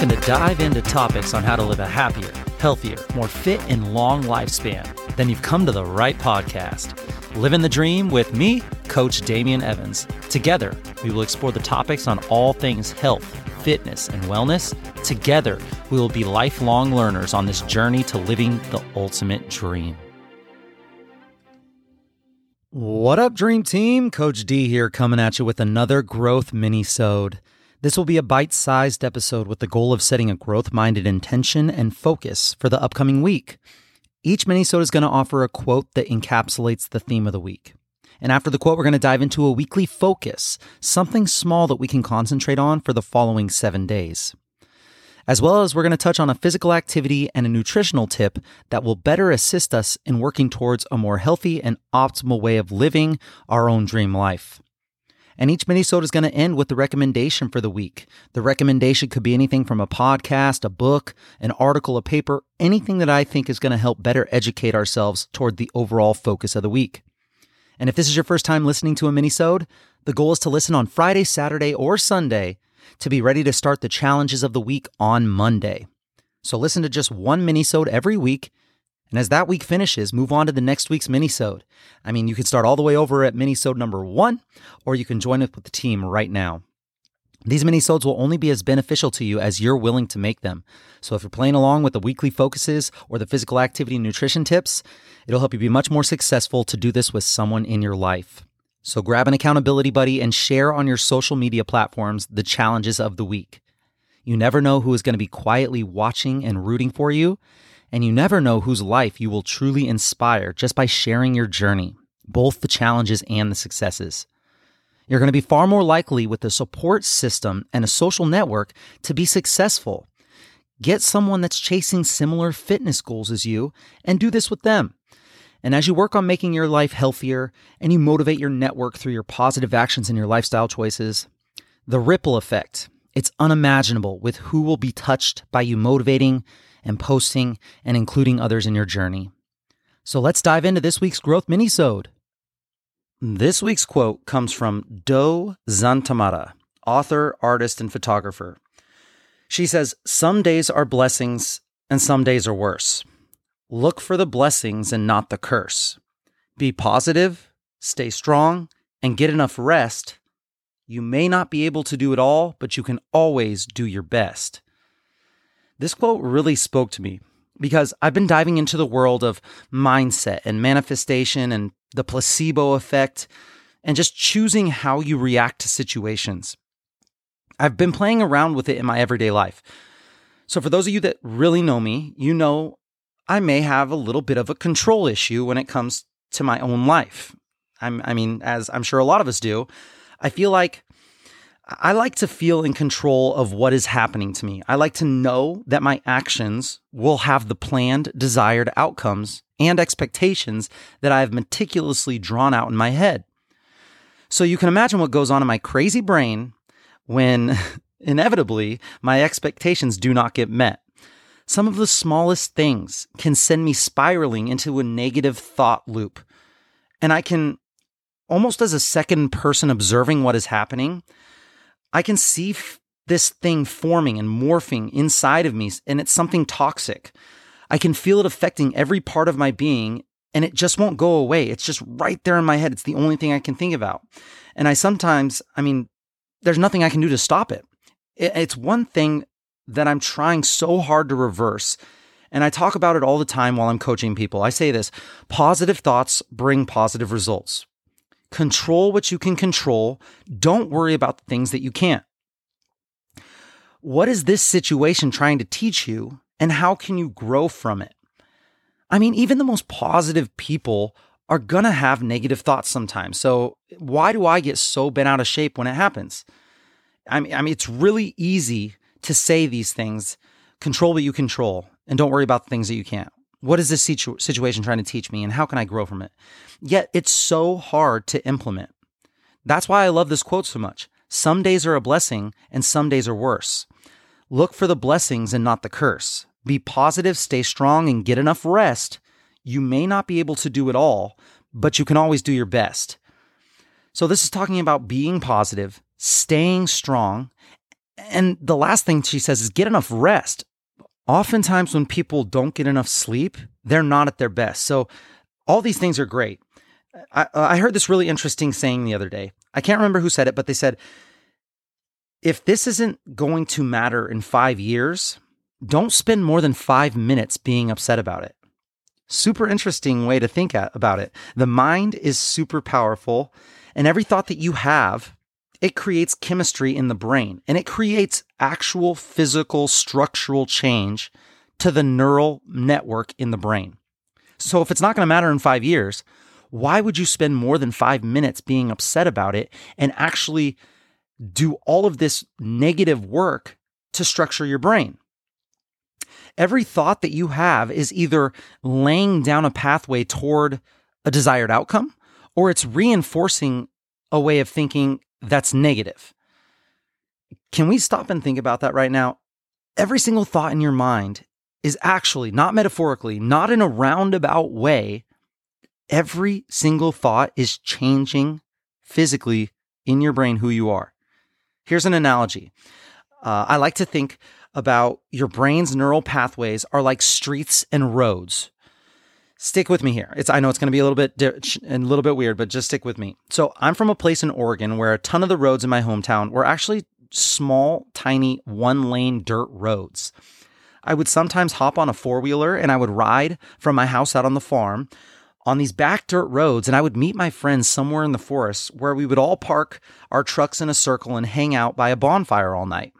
looking to dive into topics on how to live a happier, healthier, more fit, and long lifespan, then you've come to the right podcast. Living the Dream with me, Coach Damian Evans. Together, we will explore the topics on all things health, fitness, and wellness. Together, we will be lifelong learners on this journey to living the ultimate dream. What up, Dream Team? Coach D here coming at you with another growth mini-sode. This will be a bite sized episode with the goal of setting a growth minded intention and focus for the upcoming week. Each minisode is going to offer a quote that encapsulates the theme of the week. And after the quote, we're going to dive into a weekly focus, something small that we can concentrate on for the following seven days. As well as we're going to touch on a physical activity and a nutritional tip that will better assist us in working towards a more healthy and optimal way of living our own dream life. And each minisode is going to end with the recommendation for the week. The recommendation could be anything from a podcast, a book, an article, a paper, anything that I think is going to help better educate ourselves toward the overall focus of the week. And if this is your first time listening to a minisode, the goal is to listen on Friday, Saturday, or Sunday to be ready to start the challenges of the week on Monday. So listen to just one minisode every week and as that week finishes, move on to the next week's minisode. I mean, you can start all the way over at minisode number one, or you can join up with the team right now. These minisodes will only be as beneficial to you as you're willing to make them. So if you're playing along with the weekly focuses or the physical activity and nutrition tips, it'll help you be much more successful to do this with someone in your life. So grab an accountability buddy and share on your social media platforms the challenges of the week. You never know who is going to be quietly watching and rooting for you, and you never know whose life you will truly inspire just by sharing your journey, both the challenges and the successes. You're going to be far more likely with a support system and a social network to be successful. Get someone that's chasing similar fitness goals as you and do this with them. And as you work on making your life healthier and you motivate your network through your positive actions and your lifestyle choices, the ripple effect, it's unimaginable with who will be touched by you motivating and posting and including others in your journey. So let's dive into this week's growth minisode. This week's quote comes from Doe Zantamata, author, artist, and photographer. She says, Some days are blessings and some days are worse. Look for the blessings and not the curse. Be positive, stay strong, and get enough rest. You may not be able to do it all, but you can always do your best. This quote really spoke to me because I've been diving into the world of mindset and manifestation and the placebo effect and just choosing how you react to situations. I've been playing around with it in my everyday life. So, for those of you that really know me, you know I may have a little bit of a control issue when it comes to my own life. I'm, I mean, as I'm sure a lot of us do, I feel like I like to feel in control of what is happening to me. I like to know that my actions will have the planned, desired outcomes and expectations that I have meticulously drawn out in my head. So you can imagine what goes on in my crazy brain when inevitably my expectations do not get met. Some of the smallest things can send me spiraling into a negative thought loop. And I can, almost as a second person observing what is happening, I can see f- this thing forming and morphing inside of me, and it's something toxic. I can feel it affecting every part of my being, and it just won't go away. It's just right there in my head. It's the only thing I can think about. And I sometimes, I mean, there's nothing I can do to stop it. It's one thing that I'm trying so hard to reverse. And I talk about it all the time while I'm coaching people. I say this positive thoughts bring positive results. Control what you can control. Don't worry about the things that you can't. What is this situation trying to teach you, and how can you grow from it? I mean, even the most positive people are going to have negative thoughts sometimes. So, why do I get so bent out of shape when it happens? I mean, I mean, it's really easy to say these things control what you control and don't worry about the things that you can't. What is this situ- situation trying to teach me and how can I grow from it? Yet it's so hard to implement. That's why I love this quote so much. Some days are a blessing and some days are worse. Look for the blessings and not the curse. Be positive, stay strong, and get enough rest. You may not be able to do it all, but you can always do your best. So, this is talking about being positive, staying strong, And the last thing she says is get enough rest. Oftentimes, when people don't get enough sleep, they're not at their best. So, all these things are great. I, I heard this really interesting saying the other day. I can't remember who said it, but they said, if this isn't going to matter in five years, don't spend more than five minutes being upset about it. Super interesting way to think about it. The mind is super powerful, and every thought that you have, it creates chemistry in the brain and it creates actual physical structural change to the neural network in the brain. So if it's not going to matter in five years, why would you spend more than five minutes being upset about it and actually do all of this negative work to structure your brain? Every thought that you have is either laying down a pathway toward a desired outcome or it's reinforcing a way of thinking that's negative. Can we stop and think about that right now? Every single thought in your mind is actually, not metaphorically, not in a roundabout way, every single thought is changing physically in your brain who you are. Here's an analogy. Uh, I like to think about your brain's neural pathways are like streets and roads. Stick with me here. It's I know it's going to be a little bit di- a little bit weird, but just stick with me. So, I'm from a place in Oregon where a ton of the roads in my hometown were actually small, tiny, one-lane dirt roads. I would sometimes hop on a four-wheeler and I would ride from my house out on the farm on these back dirt roads and I would meet my friends somewhere in the forest where we would all park our trucks in a circle and hang out by a bonfire all night.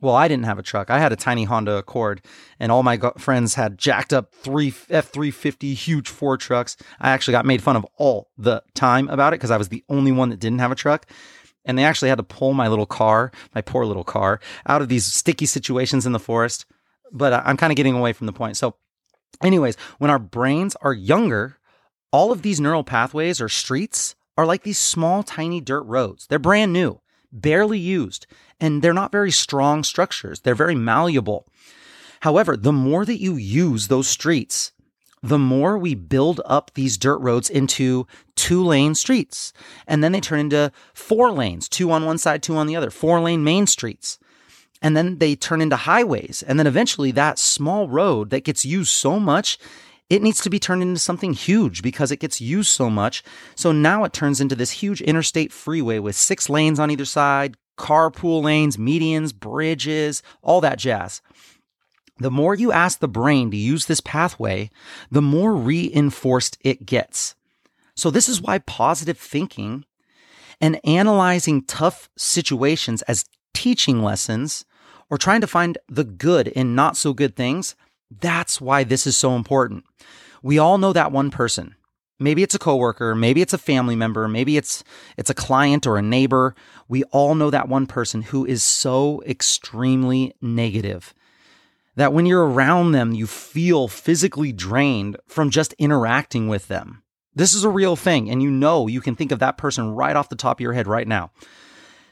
Well, I didn't have a truck. I had a tiny Honda Accord, and all my go- friends had jacked up three F three fifty huge four trucks. I actually got made fun of all the time about it because I was the only one that didn't have a truck. And they actually had to pull my little car, my poor little car, out of these sticky situations in the forest. But I'm kind of getting away from the point. So, anyways, when our brains are younger, all of these neural pathways or streets are like these small, tiny dirt roads. They're brand new barely used, and they're not very strong structures. They're very malleable. However, the more that you use those streets, the more we build up these dirt roads into two lane streets. And then they turn into four lanes, two on one side, two on the other, four lane main streets. And then they turn into highways. And then eventually that small road that gets used so much it needs to be turned into something huge because it gets used so much. So now it turns into this huge interstate freeway with six lanes on either side, carpool lanes, medians, bridges, all that jazz. The more you ask the brain to use this pathway, the more reinforced it gets. So, this is why positive thinking and analyzing tough situations as teaching lessons or trying to find the good in not so good things that's why this is so important. We all know that one person. Maybe it's a coworker, maybe it's a family member, maybe it's it's a client or a neighbor. We all know that one person who is so extremely negative that when you're around them, you feel physically drained from just interacting with them. This is a real thing, and you know you can think of that person right off the top of your head right now.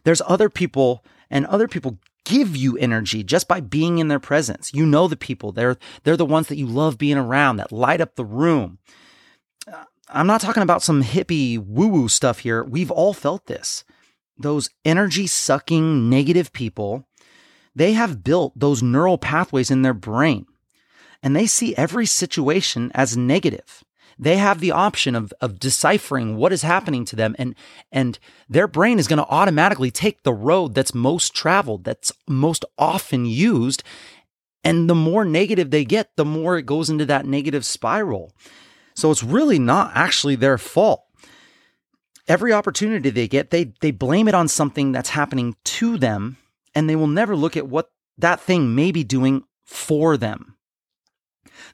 There's other people, and other people give you energy just by being in their presence. You know the people. They're they're the ones that you love being around that light up the room. Uh, I'm not talking about some hippie woo-woo stuff here. We've all felt this. Those energy sucking negative people, they have built those neural pathways in their brain. And they see every situation as negative they have the option of, of deciphering what is happening to them and and their brain is going to automatically take the road that's most traveled that's most often used and the more negative they get the more it goes into that negative spiral. So it's really not actually their fault. Every opportunity they get they they blame it on something that's happening to them and they will never look at what that thing may be doing for them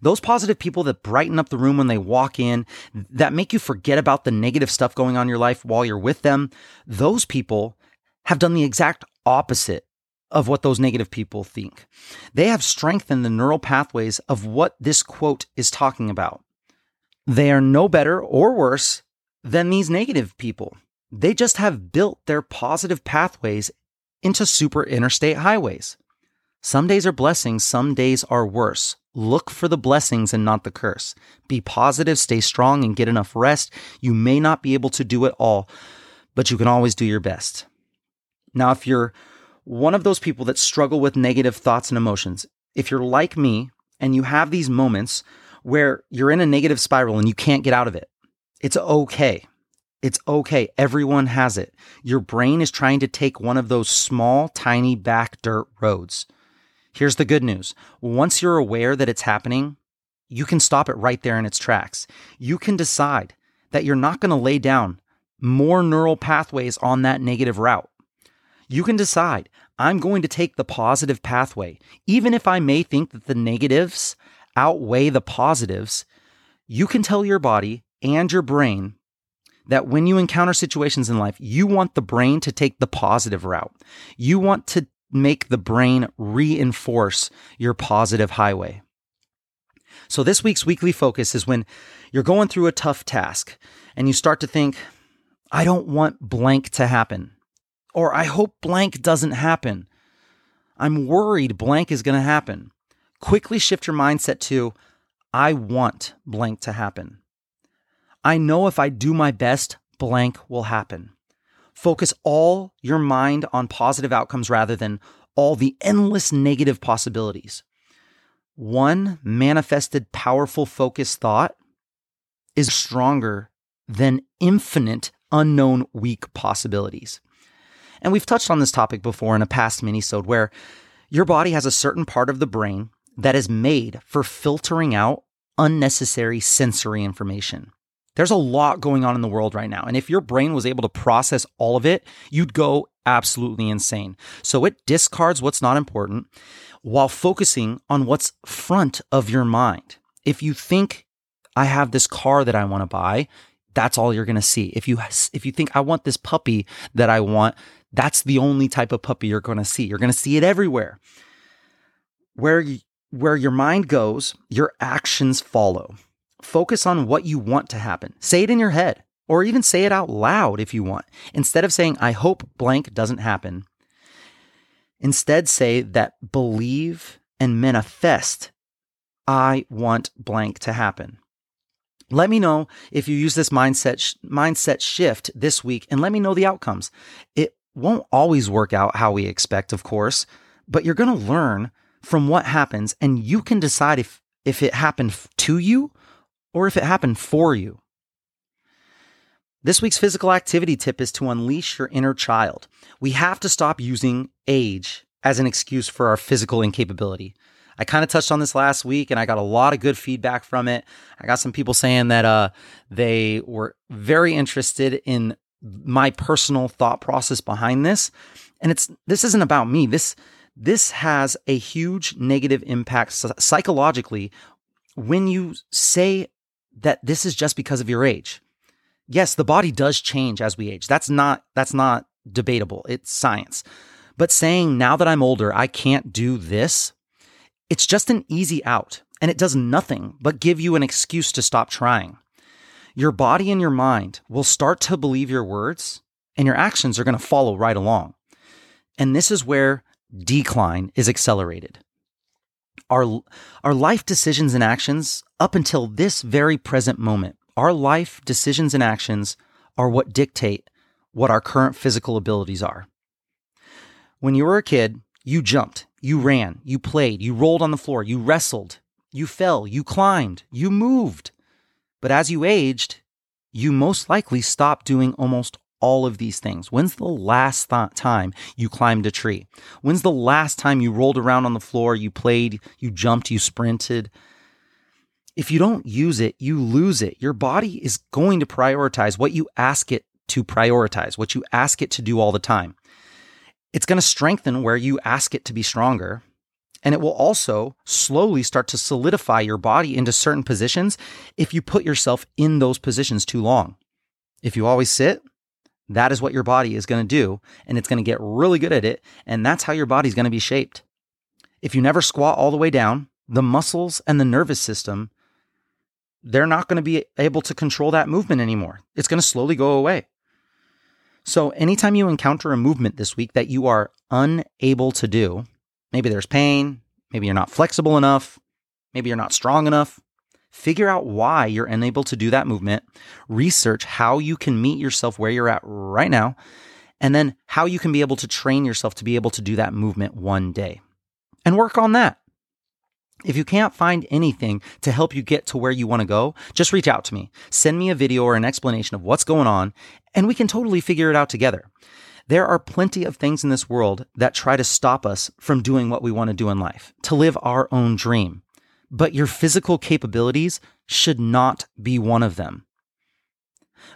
those positive people that brighten up the room when they walk in, that make you forget about the negative stuff going on in your life while you're with them, those people have done the exact opposite of what those negative people think. They have strengthened the neural pathways of what this quote is talking about. They are no better or worse than these negative people. They just have built their positive pathways into super interstate highways. Some days are blessings, some days are worse. Look for the blessings and not the curse. Be positive, stay strong, and get enough rest. You may not be able to do it all, but you can always do your best. Now, if you're one of those people that struggle with negative thoughts and emotions, if you're like me and you have these moments where you're in a negative spiral and you can't get out of it, it's okay. It's okay. Everyone has it. Your brain is trying to take one of those small, tiny back dirt roads. Here's the good news once you're aware that it's happening, you can stop it right there in its tracks. You can decide that you're not going to lay down more neural pathways on that negative route. You can decide, I'm going to take the positive pathway. Even if I may think that the negatives outweigh the positives, you can tell your body and your brain that when you encounter situations in life, you want the brain to take the positive route. You want to make the brain reinforce your positive highway. So, this week's weekly focus is when you're going through a tough task and you start to think, I don't want blank to happen, or I hope blank doesn't happen. I'm worried blank is going to happen. Quickly shift your mindset to, I want blank to happen. I know if I do my best, blank will happen. Focus all your mind on positive outcomes rather than all the endless negative possibilities. One manifested powerful focused thought is stronger than infinite unknown weak possibilities. And we've touched on this topic before in a past minisode where your body has a certain part of the brain that is made for filtering out unnecessary sensory information. There's a lot going on in the world right now. And if your brain was able to process all of it, you'd go absolutely insane. So it discards what's not important while focusing on what's front of your mind. If you think I have this car that I want to buy, that's all you're going to see. If you if you think I want this puppy that I want, that's the only type of puppy you're going to see. You're going to see it everywhere. Where where your mind goes, your actions follow. Focus on what you want to happen. Say it in your head or even say it out loud if you want. Instead of saying, I hope blank doesn't happen, instead say that believe and manifest, I want blank to happen. Let me know if you use this mindset sh- mindset shift this week and let me know the outcomes. It won't always work out how we expect, of course, but you're going to learn from what happens and you can decide if if it happened to you or if it happened for you. This week's physical activity tip is to unleash your inner child. We have to stop using age as an excuse for our physical incapability. I kind of touched on this last week and I got a lot of good feedback from it. I got some people saying that uh, they were very interested in my personal thought process behind this. And it's this isn't about me. This this has a huge negative impact psychologically when you say that this is just because of your age. Yes, the body does change as we age. That's not that's not debatable. It's science. But saying now that I'm older, I can't do this, it's just an easy out and it does nothing but give you an excuse to stop trying. Your body and your mind will start to believe your words and your actions are going to follow right along. And this is where decline is accelerated our, our life decisions and actions up until this very present moment. Our life decisions and actions are what dictate what our current physical abilities are. When you were a kid, you jumped, you ran, you played, you rolled on the floor, you wrestled, you fell, you climbed, you moved. But as you aged, you most likely stopped doing almost all of these things? When's the last th- time you climbed a tree? When's the last time you rolled around on the floor, you played, you jumped, you sprinted? If you don't use it, you lose it. Your body is going to prioritize what you ask it to prioritize, what you ask it to do all the time. It's going to strengthen where you ask it to be stronger. And it will also slowly start to solidify your body into certain positions if you put yourself in those positions too long. If you always sit, that is what your body is going to do, and it's going to get really good at it. And that's how your body's going to be shaped. If you never squat all the way down, the muscles and the nervous system, they're not going to be able to control that movement anymore. It's going to slowly go away. So, anytime you encounter a movement this week that you are unable to do, maybe there's pain, maybe you're not flexible enough, maybe you're not strong enough, Figure out why you're unable to do that movement. Research how you can meet yourself where you're at right now and then how you can be able to train yourself to be able to do that movement one day. And work on that. If you can't find anything to help you get to where you want to go, just reach out to me. Send me a video or an explanation of what's going on, and we can totally figure it out together. There are plenty of things in this world that try to stop us from doing what we want to do in life, to live our own dream. But your physical capabilities should not be one of them.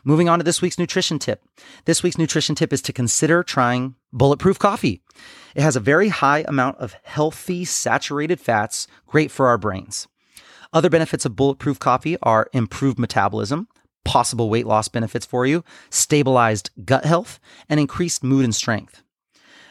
Moving on to this week's nutrition tip. This week's nutrition tip is to consider trying bulletproof coffee. It has a very high amount of healthy saturated fats, great for our brains. Other benefits of bulletproof coffee are improved metabolism, possible weight loss benefits for you, stabilized gut health, and increased mood and strength.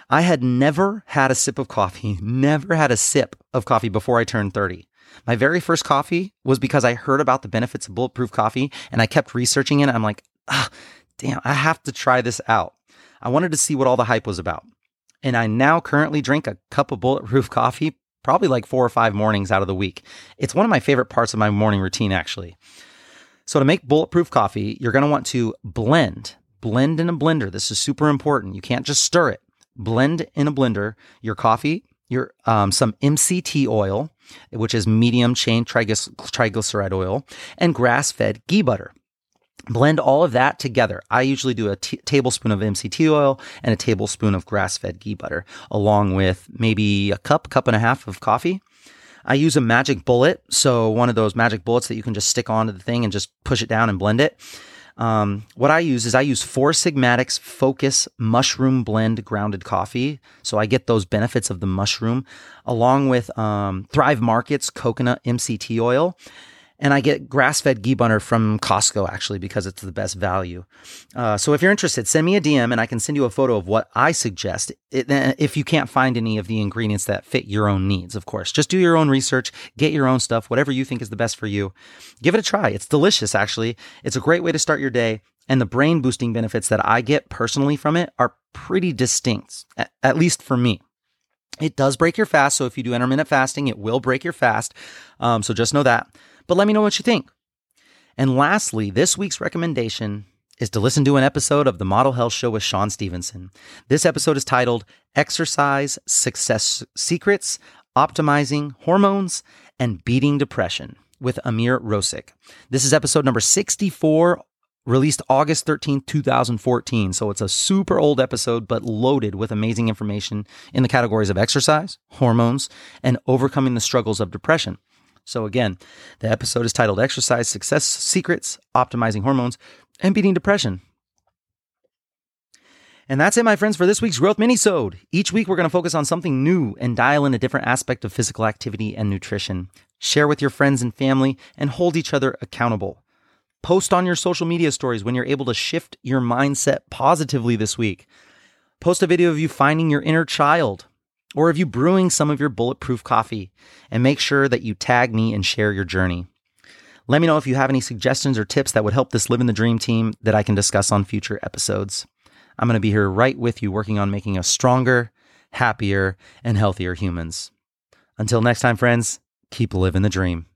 I had never had a sip of coffee, never had a sip of coffee before I turned 30. My very first coffee was because I heard about the benefits of bulletproof coffee and I kept researching it. I'm like, ah, damn, I have to try this out. I wanted to see what all the hype was about. And I now currently drink a cup of bulletproof coffee probably like four or five mornings out of the week. It's one of my favorite parts of my morning routine, actually. So, to make bulletproof coffee, you're going to want to blend, blend in a blender. This is super important. You can't just stir it. Blend in a blender your coffee, your um, some MCT oil, which is medium chain triglyceride oil, and grass fed ghee butter. Blend all of that together. I usually do a t- tablespoon of MCT oil and a tablespoon of grass fed ghee butter, along with maybe a cup, cup and a half of coffee. I use a magic bullet. So, one of those magic bullets that you can just stick onto the thing and just push it down and blend it. Um, what I use is I use Four Sigmatics Focus Mushroom Blend Grounded Coffee. So I get those benefits of the mushroom along with um, Thrive Markets Coconut MCT Oil and I get grass fed ghee butter from Costco actually because it's the best value. Uh, so if you're interested, send me a DM and I can send you a photo of what I suggest. It, if you can't find any of the ingredients that fit your own needs, of course, just do your own research, get your own stuff, whatever you think is the best for you. Give it a try. It's delicious, actually. It's a great way to start your day. And the brain boosting benefits that I get personally from it are pretty distinct, at, at least for me. It does break your fast. So if you do intermittent fasting, it will break your fast. Um, so just know that. But let me know what you think. And lastly, this week's recommendation is to listen to an episode of the Model Health Show with Shawn Stevenson. This episode is titled Exercise Success Secrets, Optimizing Hormones, and Beating Depression with Amir Rosic. This is episode number 64, released August 13th, 2014. So it's a super old episode, but loaded with amazing information in the categories of exercise, hormones, and overcoming the struggles of depression. So, again, the episode is titled Exercise Success Secrets, Optimizing Hormones, and Beating Depression. And that's it, my friends, for this week's Growth Minisode. Each week, we're going to focus on something new and dial in a different aspect of physical activity and nutrition. Share with your friends and family and hold each other accountable. Post on your social media stories when you're able to shift your mindset positively this week. Post a video of you finding your inner child or of you brewing some of your bulletproof coffee, and make sure that you tag me and share your journey. Let me know if you have any suggestions or tips that would help this Live in the Dream team that I can discuss on future episodes. I'm going to be here right with you working on making us stronger, happier, and healthier humans. Until next time, friends, keep living the dream.